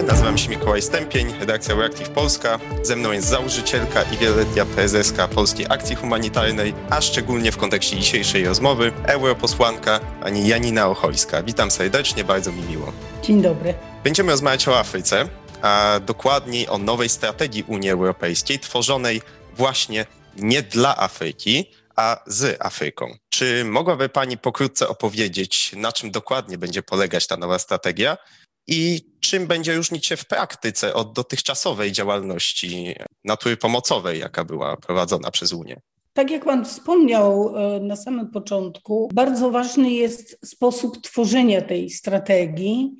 nazywam się Mikołaj Stępień, redakcja Reactive Polska. Ze mną jest założycielka i wieloletnia prezeska Polskiej Akcji Humanitarnej, a szczególnie w kontekście dzisiejszej rozmowy europosłanka pani Janina Ochojska. Witam serdecznie, bardzo mi miło. Dzień dobry. Będziemy rozmawiać o Afryce, a dokładniej o nowej strategii Unii Europejskiej tworzonej właśnie nie dla Afryki, a z Afryką. Czy mogłaby Pani pokrótce opowiedzieć, na czym dokładnie będzie polegać ta nowa strategia i czym będzie różnić się w praktyce od dotychczasowej działalności natury pomocowej, jaka była prowadzona przez Unię? Tak jak Pan wspomniał e, na samym początku, bardzo ważny jest sposób tworzenia tej strategii.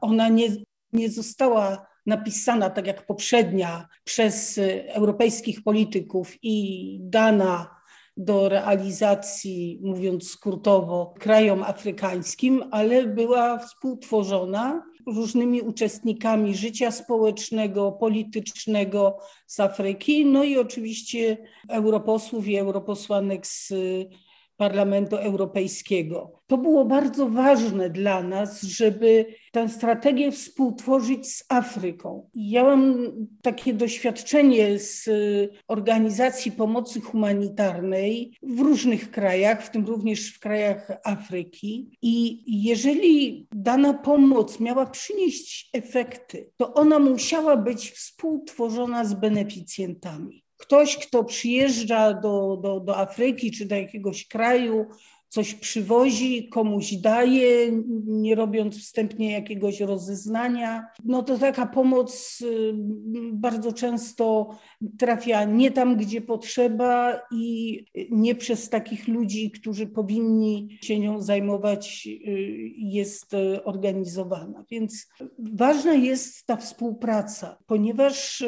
Ona nie, nie została napisana tak jak poprzednia przez europejskich polityków i dana do realizacji, mówiąc skrótowo, krajom afrykańskim, ale była współtworzona różnymi uczestnikami życia społecznego, politycznego z Afryki, no i oczywiście europosłów i europosłanek z Parlamentu Europejskiego. To było bardzo ważne dla nas, żeby tę strategię współtworzyć z Afryką. Ja mam takie doświadczenie z organizacji pomocy humanitarnej w różnych krajach, w tym również w krajach Afryki. I jeżeli dana pomoc miała przynieść efekty, to ona musiała być współtworzona z beneficjentami ktoś, kto przyjeżdża do, do, do Afryki czy do jakiegoś kraju, coś przywozi, komuś daje, nie robiąc wstępnie jakiegoś rozeznania, no to taka pomoc y, bardzo często trafia nie tam, gdzie potrzeba i nie przez takich ludzi, którzy powinni się nią zajmować, y, jest organizowana. Więc ważna jest ta współpraca, ponieważ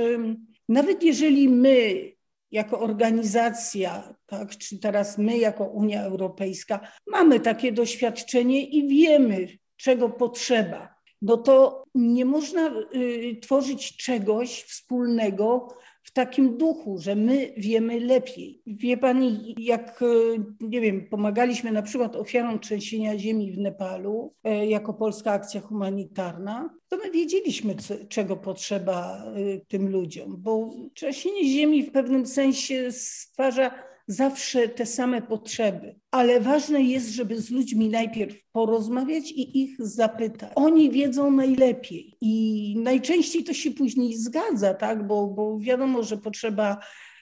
nawet jeżeli my jako organizacja, tak, czy teraz my jako Unia Europejska mamy takie doświadczenie i wiemy, czego potrzeba, no to nie można y, tworzyć czegoś wspólnego, w takim duchu, że my wiemy lepiej. Wie Pani, jak, e, nie wiem, pomagaliśmy na przykład ofiarom trzęsienia ziemi w Nepalu e, jako Polska Akcja Humanitarna, to my wiedzieliśmy, co, czego potrzeba e, tym ludziom, bo trzęsienie ziemi w pewnym sensie stwarza zawsze te same potrzeby, ale ważne jest, żeby z ludźmi najpierw porozmawiać i ich zapytać. Oni wiedzą najlepiej i najczęściej to się później zgadza, tak? bo, bo wiadomo, że potrzeba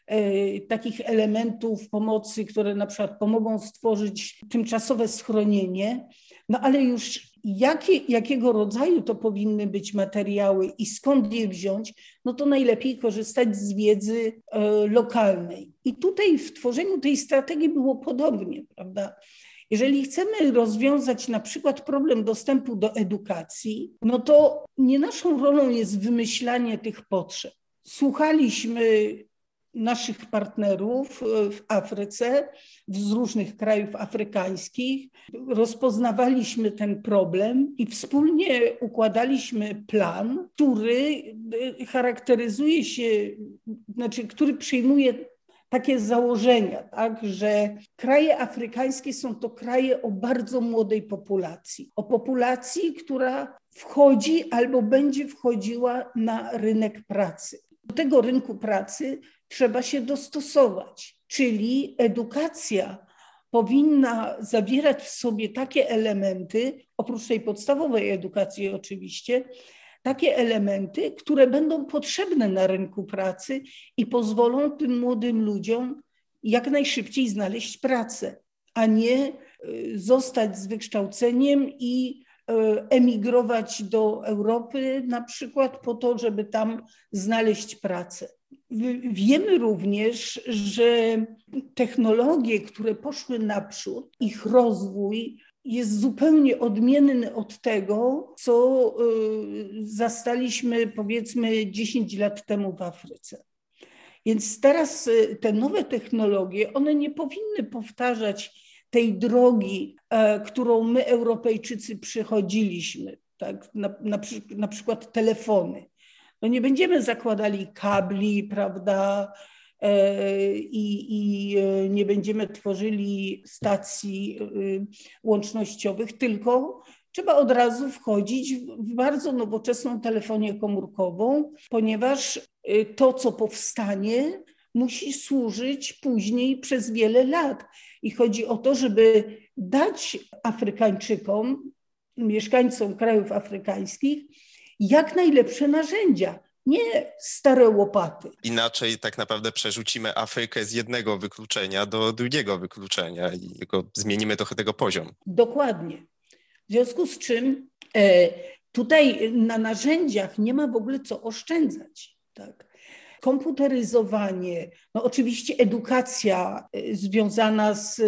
e, takich elementów pomocy, które na przykład pomogą stworzyć tymczasowe schronienie, no ale już jakie, jakiego rodzaju to powinny być materiały i skąd je wziąć, no to najlepiej korzystać z wiedzy e, lokalnej. I tutaj w tworzeniu tej strategii było podobnie, prawda? Jeżeli chcemy rozwiązać na przykład problem dostępu do edukacji, no to nie naszą rolą jest wymyślanie tych potrzeb. Słuchaliśmy naszych partnerów e, w Afryce, z różnych krajów afrykańskich. Rozpoznawaliśmy ten problem i wspólnie układaliśmy plan, który e, charakteryzuje się, znaczy, który przyjmuje takie założenia, tak, że kraje afrykańskie są to kraje o bardzo młodej populacji, o populacji, która wchodzi albo będzie wchodziła na rynek pracy. Do tego rynku pracy trzeba się dostosować, czyli edukacja powinna zawierać w sobie takie elementy, oprócz tej podstawowej edukacji oczywiście, takie elementy, które będą potrzebne na rynku pracy i pozwolą tym młodym ludziom jak najszybciej znaleźć pracę, a nie y, zostać z wykształceniem i y, emigrować do Europy, na przykład po to, żeby tam znaleźć pracę. Wiemy również, że technologie, które poszły naprzód, ich rozwój jest zupełnie odmienny od tego, co y, zastaliśmy powiedzmy 10 lat temu w Afryce. Więc teraz y, te nowe technologie, one nie powinny powtarzać tej drogi, e, którą my, Europejczycy, przechodziliśmy, tak? na, na, na przykład telefony. No nie będziemy zakładali kabli, prawda, e, i, i e, nie będziemy tworzyli stacji e, łącznościowych, tylko trzeba od razu wchodzić w bardzo nowoczesną telefonię komórkową, ponieważ to, co powstanie, musi służyć później przez wiele lat. I chodzi o to, żeby dać Afrykańczykom, mieszkańcom krajów afrykańskich, jak najlepsze narzędzia, nie stare łopaty. Inaczej tak naprawdę przerzucimy Afrykę z jednego wykluczenia do drugiego wykluczenia i zmienimy trochę tego poziom. Dokładnie. W związku z czym e, tutaj na narzędziach nie ma w ogóle co oszczędzać. Tak? Komputeryzowanie, no oczywiście edukacja e, związana z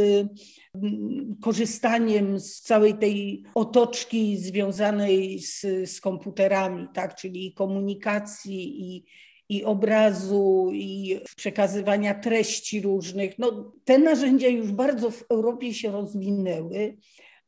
korzystaniem z całej tej otoczki związanej z, z komputerami, tak? czyli komunikacji i, i obrazu, i przekazywania treści różnych. No, te narzędzia już bardzo w Europie się rozwinęły.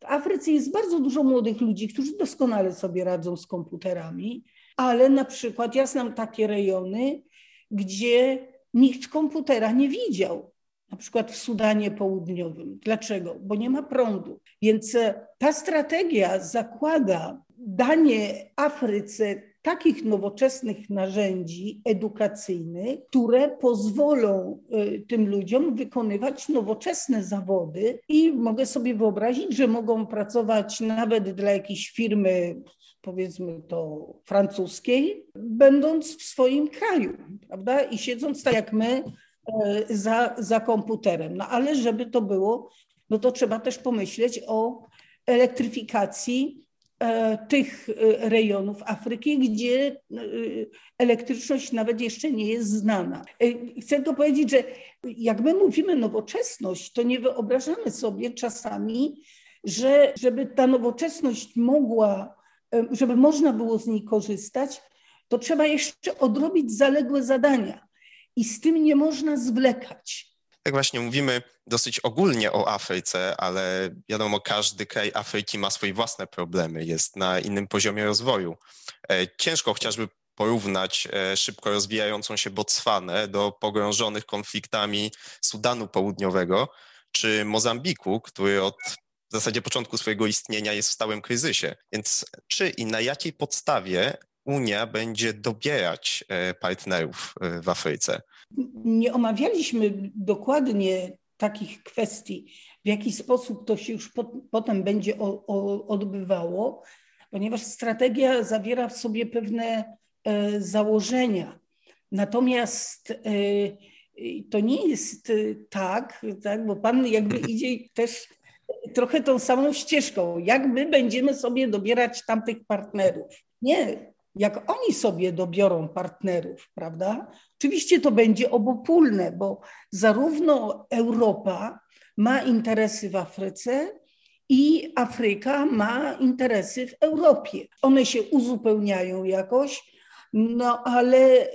W Afryce jest bardzo dużo młodych ludzi, którzy doskonale sobie radzą z komputerami, ale na przykład ja znam takie rejony, gdzie nikt komputera nie widział na przykład w Sudanie Południowym. Dlaczego? Bo nie ma prądu. Więc e, ta strategia zakłada danie Afryce takich nowoczesnych narzędzi edukacyjnych, które pozwolą e, tym ludziom wykonywać nowoczesne zawody i mogę sobie wyobrazić, że mogą pracować nawet dla jakiejś firmy powiedzmy to francuskiej, będąc w swoim kraju, prawda? I siedząc tak jak my E, za, za komputerem. No ale żeby to było, no to trzeba też pomyśleć o elektryfikacji e, tych e, rejonów Afryki, gdzie elektryczność nawet jeszcze nie jest znana. Chcę tylko powiedzieć, że jak my mówimy nowoczesność, to nie wyobrażamy sobie czasami, że żeby ta nowoczesność mogła, żeby można było z niej korzystać, to trzeba jeszcze odrobić zaległe zadania i z tym nie można zwlekać. Tak właśnie mówimy dosyć ogólnie o Afryce, ale wiadomo, każdy kraj Afryki ma swoje własne problemy, jest na innym poziomie rozwoju. E, ciężko chociażby porównać e, szybko rozwijającą się Botswanę do pogrążonych konfliktami Sudanu Południowego czy Mozambiku, który od w zasadzie początku swojego istnienia jest w stałym kryzysie. Więc czy i na jakiej podstawie Unia będzie dobierać e, partnerów e, w Afryce? Nie omawialiśmy dokładnie takich kwestii, w jaki sposób to się już potem będzie o, o, odbywało, ponieważ strategia zawiera w sobie pewne e, założenia. Natomiast e, to nie jest tak, tak, bo Pan jakby idzie też trochę tą samą ścieżką. Jak my będziemy sobie dobierać tamtych partnerów? Nie, jak oni sobie dobiorą partnerów, prawda? Oczywiście to będzie obopólne, bo zarówno Europa ma interesy w Afryce, i Afryka ma interesy w Europie. One się uzupełniają jakoś, no ale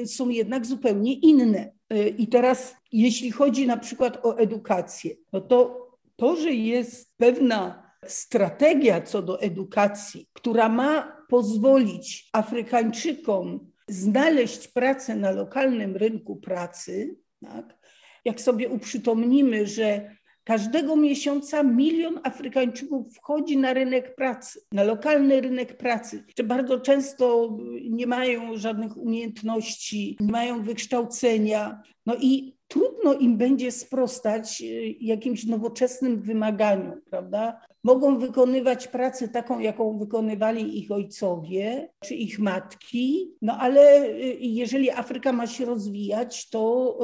y, są jednak zupełnie inne. Y, I teraz, jeśli chodzi na przykład o edukację, no to to, że jest pewna strategia co do edukacji, która ma pozwolić Afrykańczykom znaleźć pracę na lokalnym rynku pracy, tak? jak sobie uprzytomnimy, że każdego miesiąca milion Afrykańczyków wchodzi na rynek pracy, na lokalny rynek pracy, że bardzo często nie mają żadnych umiejętności, nie mają wykształcenia. No i trudno im będzie sprostać y, jakimś nowoczesnym wymaganiom, prawda? Mogą wykonywać pracę taką, jaką wykonywali ich ojcowie czy ich matki, no ale y, jeżeli Afryka ma się rozwijać, to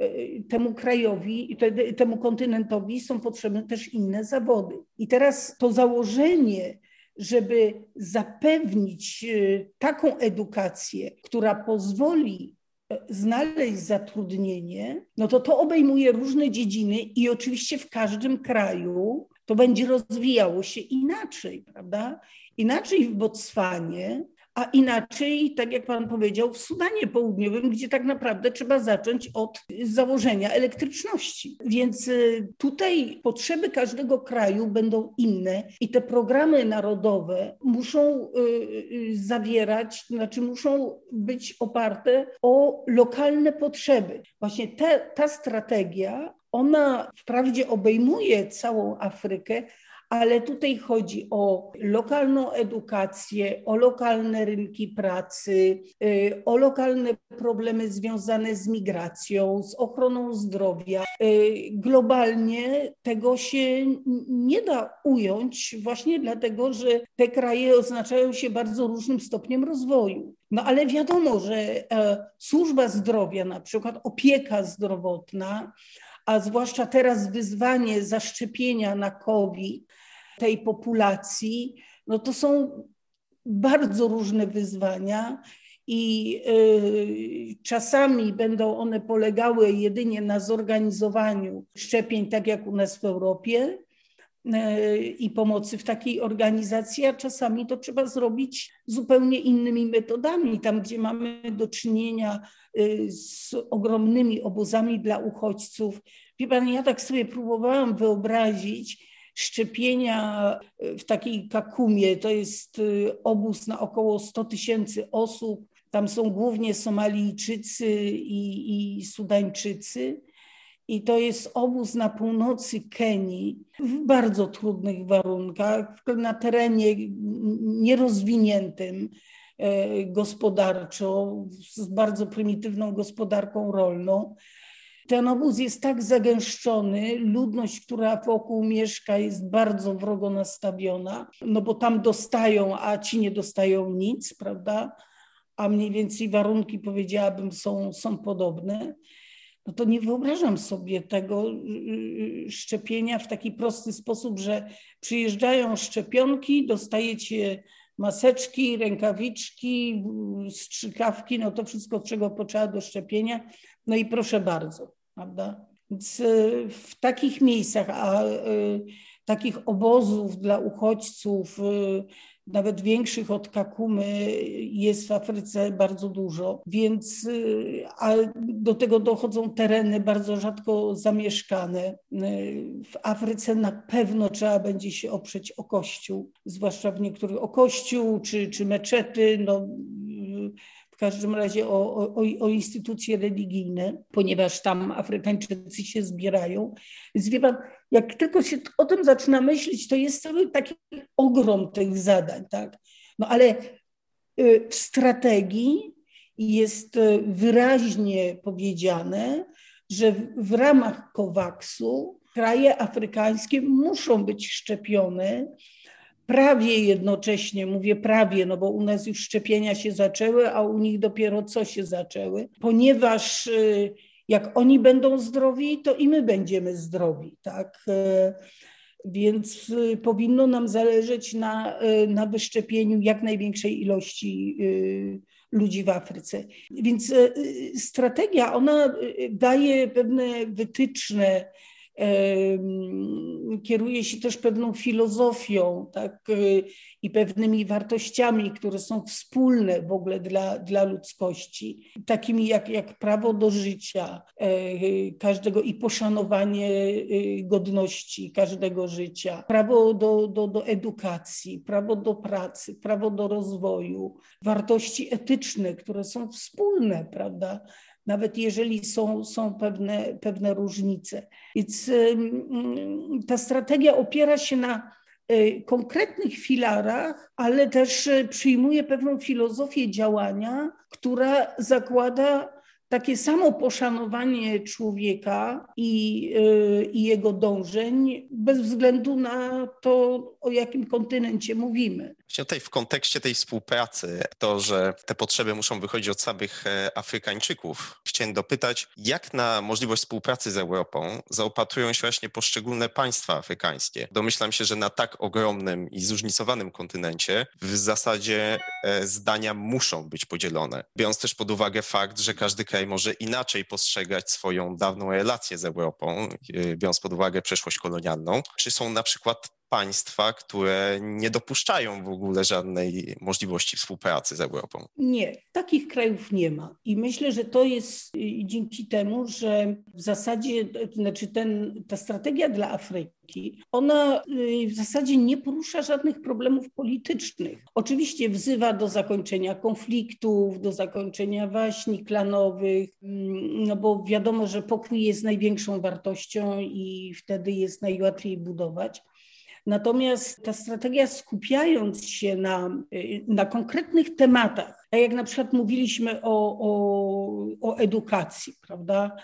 y, temu krajowi, temu kontynentowi są potrzebne też inne zawody. I teraz to założenie, żeby zapewnić taką edukację, która pozwoli znaleźć zatrudnienie, no to to obejmuje różne dziedziny i oczywiście w każdym kraju to będzie rozwijało się inaczej, prawda? Inaczej w Botswanie, a inaczej, tak jak Pan powiedział, w Sudanie Południowym, gdzie tak naprawdę trzeba zacząć od założenia elektryczności. Więc y, tutaj potrzeby każdego kraju będą inne i te programy narodowe muszą y, y, zawierać, znaczy muszą być oparte o lokalne potrzeby. Właśnie te, ta strategia ona wprawdzie obejmuje całą Afrykę, ale tutaj chodzi o lokalną edukację, o lokalne rynki pracy, y, o lokalne problemy związane z migracją, z ochroną zdrowia. Y, globalnie tego się nie da ująć właśnie dlatego, że te kraje oznaczają się bardzo różnym stopniem rozwoju. No ale wiadomo, że e, służba zdrowia, na przykład opieka zdrowotna, a zwłaszcza teraz wyzwanie zaszczepienia na COVID tej populacji, no to są bardzo różne wyzwania i y, czasami będą one polegały jedynie na zorganizowaniu szczepień, tak jak u nas w Europie, y, i pomocy w takiej organizacji, a czasami to trzeba zrobić zupełnie innymi metodami. Tam, gdzie mamy do czynienia y, z ogromnymi obozami dla uchodźców. Wie pan, ja tak sobie próbowałam wyobrazić, szczepienia w takiej Kakumie. To jest obóz na około 100 tysięcy osób. Tam są głównie Somalijczycy i, i Sudańczycy. I to jest obóz na północy Kenii w bardzo trudnych warunkach, na terenie nierozwiniętym e, gospodarczo, z bardzo prymitywną gospodarką rolną. Ten obóz jest tak zagęszczony, ludność, która wokół mieszka, jest bardzo wrogo nastawiona, no bo tam dostają, a ci nie dostają nic, prawda? a mniej więcej warunki, powiedziałabym, są, są podobne, no to nie wyobrażam sobie tego y, y, szczepienia w taki prosty sposób, że przyjeżdżają szczepionki, dostajecie maseczki, rękawiczki, strzykawki, no to wszystko, czego potrzeba do szczepienia, no i proszę bardzo, prawda? Więc y, w takich miejscach, a takich obozów dla uchodźców, nawet większych od Kakumy jest w Afryce bardzo dużo, więc y, a do tego dochodzą tereny bardzo rzadko zamieszkane. Y, w Afryce na pewno trzeba będzie się oprzeć o kościół, zwłaszcza w niektórych o kościół czy, czy meczety. No, każdym razie o, o, o, instytucje religijne, ponieważ tam Afrykańczycy się zbierają. Więc wie pan, jak tylko się o tym zaczyna myśleć, to jest cały taki ogrom tych zadań, tak? No ale y, w strategii jest y, wyraźnie powiedziane, że w ramach COVAX-u kraje afrykańskie muszą być szczepione prawie jednocześnie, mówię prawie, no bo u nas już szczepienia się zaczęły, a u nich dopiero co się zaczęły, ponieważ y, jak oni będą zdrowi, to i my będziemy zdrowi, tak? Y, więc y, powinno nam zależeć na, na wyszczepieniu jak największej ilości ludzi w Afryce. Więc strategia, ona daje pewne wytyczne, kieruje się też pewną filozofią tak, y, i pewnymi wartościami, które są wspólne w ogóle dla, dla ludzkości, takimi jak, jak prawo do życia e, każdego i poszanowanie y, godności każdego życia, prawo do, do, do edukacji, prawo do pracy, prawo do rozwoju, wartości etyczne, które są wspólne, prawda? Nawet jeżeli są, są pewne, pewne różnice. Więc ta strategia opiera się na y, konkretnych filarach, ale też y, przyjmuje pewną filozofię działania, która zakłada takie samo poszanowanie człowieka i, y, i, jego dążeń, bez względu na to, o jakim kontynencie mówimy. Właśnie tutaj w kontekście tej współpracy, to, że te potrzeby muszą wychodzić od samych e, Afrykańczyków, chciałem dopytać, jak na możliwość współpracy z Europą zaopatrują się właśnie poszczególne państwa afrykańskie? Domyślam się, że na tak ogromnym i zróżnicowanym kontynencie w zasadzie e, zdania muszą być podzielone, biorąc też pod uwagę fakt, że każdy kraj może inaczej postrzegać swoją dawną relację z Europą, e, biorąc pod uwagę przeszłość kolonialną. Czy są na przykład państwa, które nie dopuszczają w ogóle żadnej możliwości współpracy z Europą. Nie, takich krajów nie ma. I myślę, że to jest y, dzięki temu, że w zasadzie, znaczy ten, ta strategia dla Afryki, ona y, w zasadzie nie porusza żadnych problemów politycznych. Oczywiście wzywa do zakończenia konfliktów, do zakończenia waśni klanowych, mm, no bo wiadomo, że pokój jest największą wartością i wtedy jest najłatwiej budować Natomiast ta strategia skupiając się na, na konkretnych tematach, tak jak na przykład mówiliśmy o, o, o edukacji, prawda?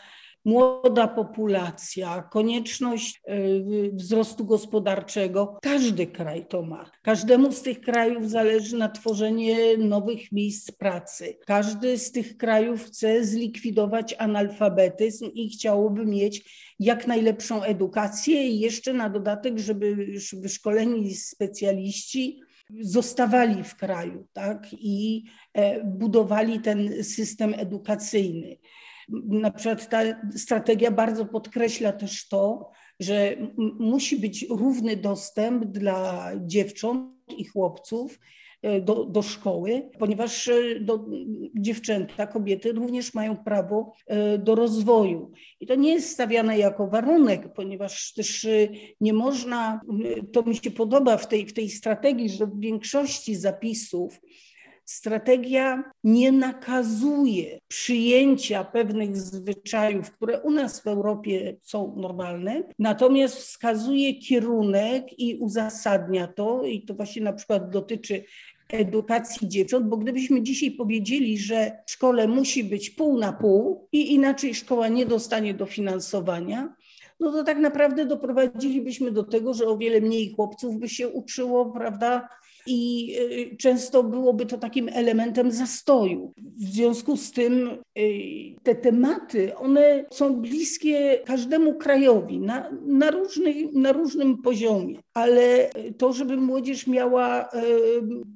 Młoda populacja, konieczność y, wzrostu gospodarczego. Każdy kraj to ma. Każdemu z tych krajów zależy na tworzenie nowych miejsc pracy. Każdy z tych krajów chce zlikwidować analfabetyzm i chciałoby mieć jak najlepszą edukację i jeszcze na dodatek, żeby wyszkoleni specjaliści zostawali w kraju tak? i e, budowali ten system edukacyjny. Na przykład ta strategia bardzo podkreśla też to, że musi być równy dostęp dla dziewcząt i chłopców e, do, do szkoły, ponieważ e, do, dziewczęta, kobiety również mają prawo e, do rozwoju. I to nie jest stawiane jako warunek, ponieważ też nie można, to mi się podoba w tej, w tej strategii, że w większości zapisów strategia nie nakazuje przyjęcia pewnych zwyczajów, które u nas w Europie są normalne, natomiast wskazuje kierunek i uzasadnia to, i to właśnie na przykład dotyczy edukacji dziewcząt, bo gdybyśmy dzisiaj powiedzieli, że w szkole musi być pół na pół i inaczej szkoła nie dostanie dofinansowania, no to tak naprawdę doprowadzilibyśmy do tego, że o wiele mniej chłopców by się uczyło, prawda, i y, często byłoby to takim elementem zastoju. W związku z tym y, te tematy, one są bliskie każdemu krajowi na, na, różny, na różnym poziomie, ale to, żeby młodzież miała y,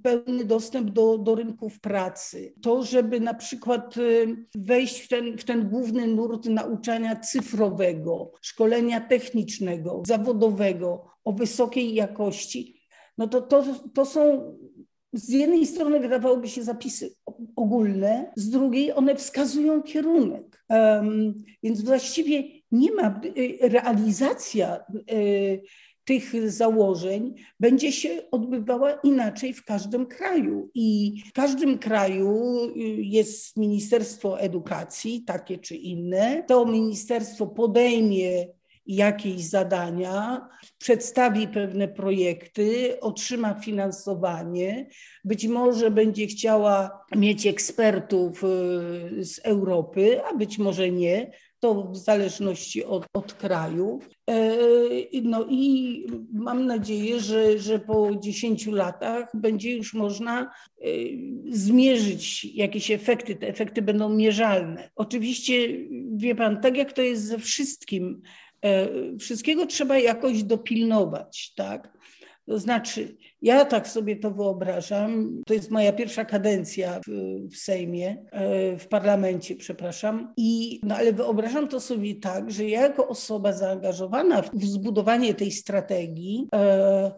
pełny dostęp do, do rynków pracy, to, żeby na przykład wejść w ten, w ten główny nurt nauczania cyfrowego, szkolenia technicznego, zawodowego o wysokiej jakości, no to, to, to są z jednej strony wydawałoby się zapisy ogólne, z drugiej one wskazują kierunek. Um, więc właściwie nie ma y, realizacja y, tych założeń będzie się odbywała inaczej w każdym kraju. I w każdym kraju y, jest Ministerstwo Edukacji, takie czy inne. To ministerstwo podejmie jakieś zadania, przedstawi pewne projekty, otrzyma finansowanie, być może będzie chciała mieć ekspertów y, z Europy, a być może nie. To w zależności od, od kraju. E, no i mam nadzieję, że, że po 10 latach będzie już można y, zmierzyć jakieś efekty. Te efekty będą mierzalne. Oczywiście, wie pan, tak jak to jest ze wszystkim, wszystkiego trzeba jakoś dopilnować, tak? To znaczy, ja tak sobie to wyobrażam. To jest moja pierwsza kadencja w, w Sejmie, e, w parlamencie, przepraszam. I, no ale wyobrażam to sobie tak, że ja jako osoba zaangażowana w, zbudowanie tej strategii, e,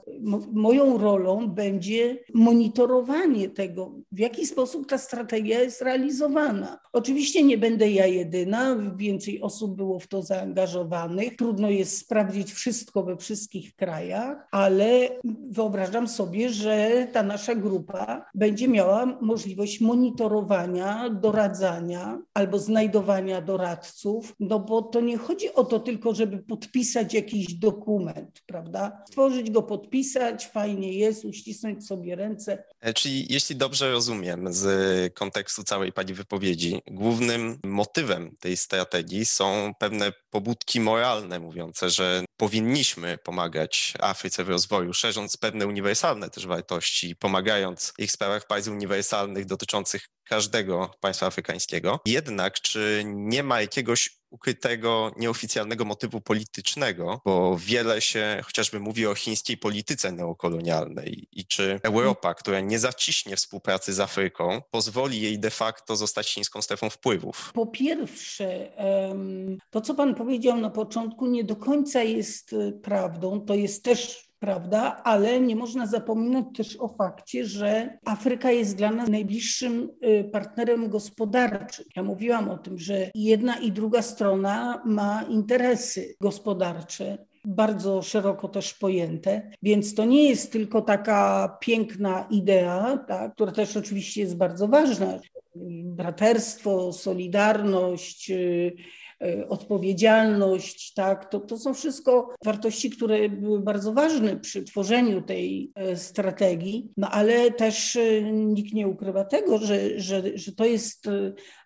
moją rolą będzie monitorowanie tego, w jaki sposób ta strategia jest realizowana. Oczywiście nie będę ja jedyna, więcej osób było w to zaangażowanych. Trudno jest sprawdzić wszystko we wszystkich krajach, ale wyobrażam sobie, że ta nasza grupa będzie miała możliwość monitorowania, doradzania albo znajdowania doradców, no bo to nie chodzi o to tylko, żeby podpisać jakiś dokument, prawda? Stworzyć go, podpisać, fajnie jest, uścisnąć sobie ręce. E, czyli jeśli dobrze rozumiem z kontekstu całej Pani wypowiedzi, głównym motywem tej strategii są pewne pobudki moralne mówiące, że powinniśmy pomagać Afryce w rozwoju, szerząc pewne uniwersalne też wartości, pomagając ich w sprawach państw uniwersalnych dotyczących każdego państwa afrykańskiego. Jednak czy nie ma jakiegoś ukrytego, nieoficjalnego motywu politycznego, bo wiele się chociażby mówi o chińskiej polityce neokolonialnej i czy Europa, która nie zaciśnie współpracy z Afryką, pozwoli jej de facto zostać chińską strefą wpływów? Po pierwsze, to co pan powiedział na początku nie do końca jest e, prawdą. To jest też prawda? Ale nie można zapominać też o fakcie, że Afryka jest dla nas najbliższym y, partnerem gospodarczym. Ja mówiłam o tym, że jedna i druga strona ma interesy gospodarcze bardzo szeroko też pojęte, więc to nie jest tylko taka piękna idea, tak, która też oczywiście jest bardzo ważna. Braterstwo, solidarność, y, odpowiedzialność, tak, to, to są wszystko wartości, które były bardzo ważne przy tworzeniu tej e, strategii, no ale też nikt nie ukrywa tego, że, że, że to jest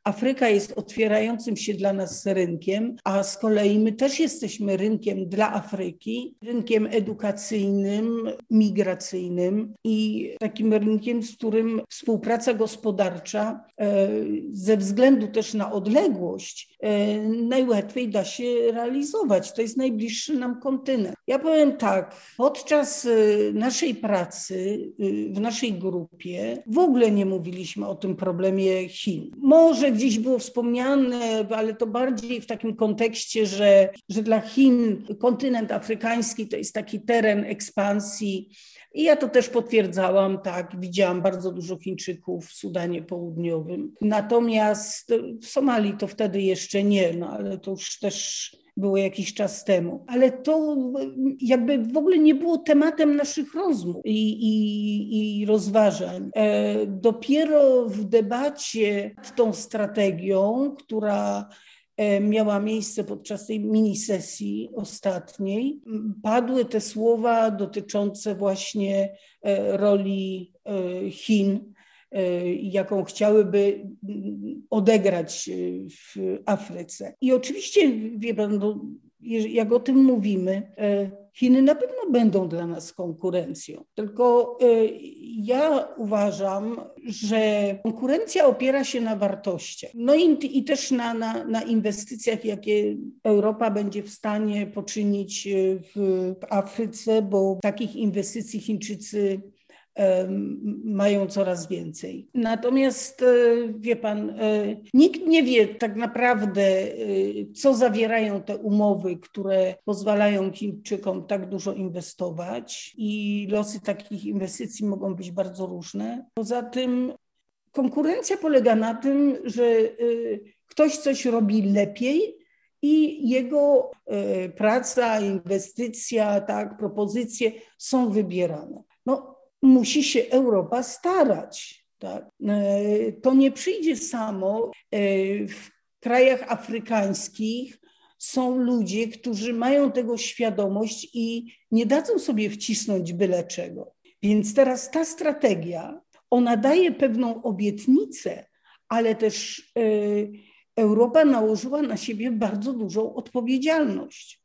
Afryka jest otwierającym się dla nas rynkiem, a z kolei my też jesteśmy rynkiem dla Afryki, rynkiem edukacyjnym, migracyjnym i takim rynkiem, z którym współpraca gospodarcza e, ze względu też na odległość e, najłatwiej da się realizować. To jest najbliższy nam kontynent. Ja powiem tak, podczas e, naszej pracy w naszej grupie w ogóle nie mówiliśmy o tym problemie Chin. Może gdzieś było wspomniane, ale to bardziej w takim kontekście, że, że dla Chin kontynent afrykański to jest taki teren ekspansji. I ja to też potwierdzałam, tak, widziałam bardzo dużo Chińczyków w Sudanie Południowym. Natomiast w Somalii to wtedy jeszcze nie, no ale to już też było jakiś czas temu. Ale to jakby w ogóle nie było tematem naszych rozmów i, i, i rozważań. E, dopiero w debacie nad tą strategią, która miała miejsce podczas tej mini sesji ostatniej, padły te słowa dotyczące właśnie e, roli Chin Y, jaką chciałyby mm, odegrać w Afryce. I oczywiście, wie pan, no, jak o tym mówimy, Chiny na pewno będą dla nas konkurencją. Tylko ja uważam, że konkurencja opiera się na wartościach. No i, i też na, na, na, inwestycjach, jakie Europa będzie w stanie poczynić w, w Afryce, bo takich inwestycji Chińczycy mają coraz więcej. Natomiast e, wie pan, e, nikt nie wie tak naprawdę, e, co zawierają te umowy, które pozwalają Chińczykom tak dużo inwestować i losy takich inwestycji mogą być bardzo różne. Poza tym konkurencja polega na tym, że ktoś coś robi lepiej, i jego praca, inwestycja, tak, propozycje są wybierane. No, musi się Europa starać. Tak? E, to nie przyjdzie samo. E, w krajach afrykańskich są ludzie, którzy mają tego świadomość i nie dadzą sobie wcisnąć byle czego. Więc teraz ta strategia, ona daje pewną obietnicę, ale też e, Europa nałożyła na siebie bardzo dużą odpowiedzialność.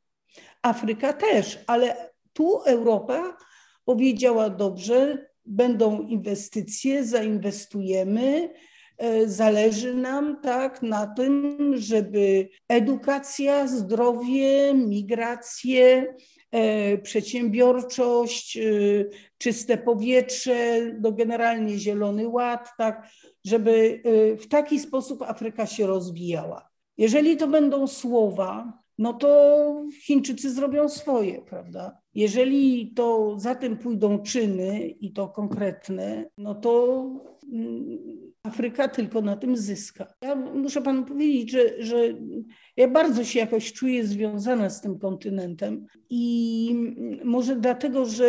Afryka też, ale tu Europa powiedziała dobrze, będą inwestycje, zainwestujemy. E, zależy nam tak na tym, żeby edukacja, zdrowie, migracje, e, przedsiębiorczość, e, czyste powietrze, no generalnie zielony ład, tak, żeby w taki sposób Afryka się rozwijała. Jeżeli to będą słowa, no to Chińczycy zrobią swoje, prawda? Jeżeli to za tym pójdą czyny i to konkretne, no to mm, Afryka tylko na tym zyska. Ja muszę panu powiedzieć, że, że ja bardzo się jakoś czuję związana z tym kontynentem i może dlatego, że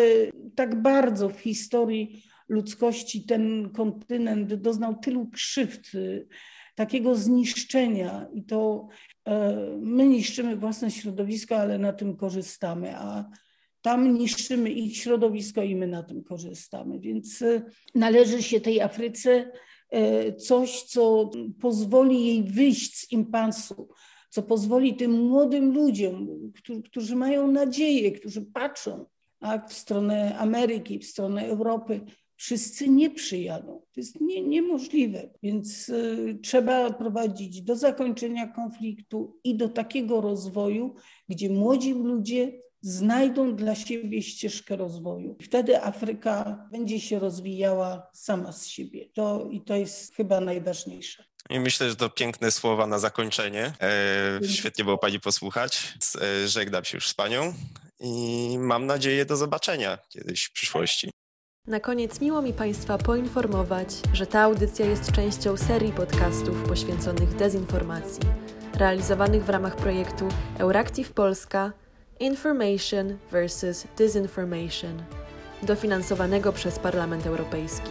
tak bardzo w historii ludzkości ten kontynent doznał tylu krzywd, takiego zniszczenia i to e, my niszczymy własne środowisko, ale na tym korzystamy, a tam niszczymy ich środowisko i my na tym korzystamy. Więc e, należy się tej Afryce e, coś, co pozwoli jej wyjść z impasu, co pozwoli tym młodym ludziom, którzy mają nadzieję, którzy patrzą tak, w stronę Ameryki, w stronę Europy, wszyscy nie przyjadą. To jest nie, niemożliwe, więc y, trzeba prowadzić do zakończenia konfliktu i do takiego rozwoju, gdzie młodzi ludzie znajdą dla siebie ścieżkę rozwoju. Wtedy Afryka będzie się rozwijała sama z siebie. To, I to jest chyba najważniejsze. I myślę, że to piękne słowa na zakończenie. E, świetnie było Pani posłuchać. E, żegnam się już z Panią i mam nadzieję do zobaczenia kiedyś w przyszłości. Na koniec miło mi Państwa poinformować, że ta audycja jest częścią serii podcastów poświęconych dezinformacji, realizowanych w ramach projektu Euractiv Polska Information vs. Disinformation, dofinansowanego przez Parlament Europejski.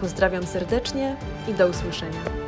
Pozdrawiam serdecznie i do usłyszenia.